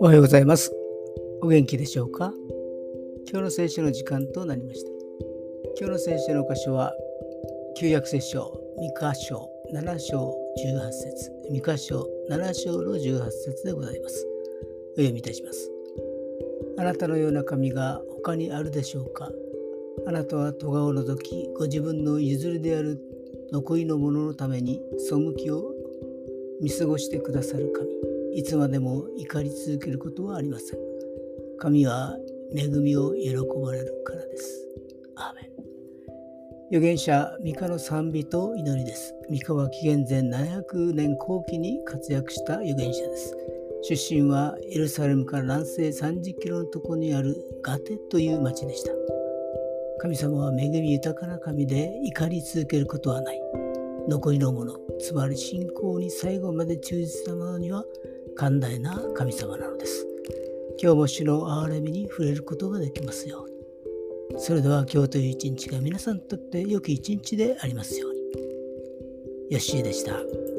おはようございます。お元気でしょうか？今日の聖書の時間となりました。今日の聖書の箇所は、旧約聖書、三箇所7章18節三箇所7章の18節でございます。お読みいたします。あなたのような神が他にあるでしょうか？あなたは戸を除き、ご自分の譲りである残りの者のために背きを見過ごしてくださる神。いつまでも怒り続けることはありません。神は恵みを喜ばれるからです。アーメン預言者ミカの賛美と祈りです。ミカは紀元前700年後期に活躍した預言者です。出身はエルサレムから南西30キロのところにあるガテという町でした。神様は恵み豊かな神で怒り続けることはない。残りのもの、つまり信仰に最後まで忠実な者には寛大な神様なのです。今日も主の憐れみに触れることができますように。それでは今日という一日が皆さんにとって良き一日でありますように。よッしーでした。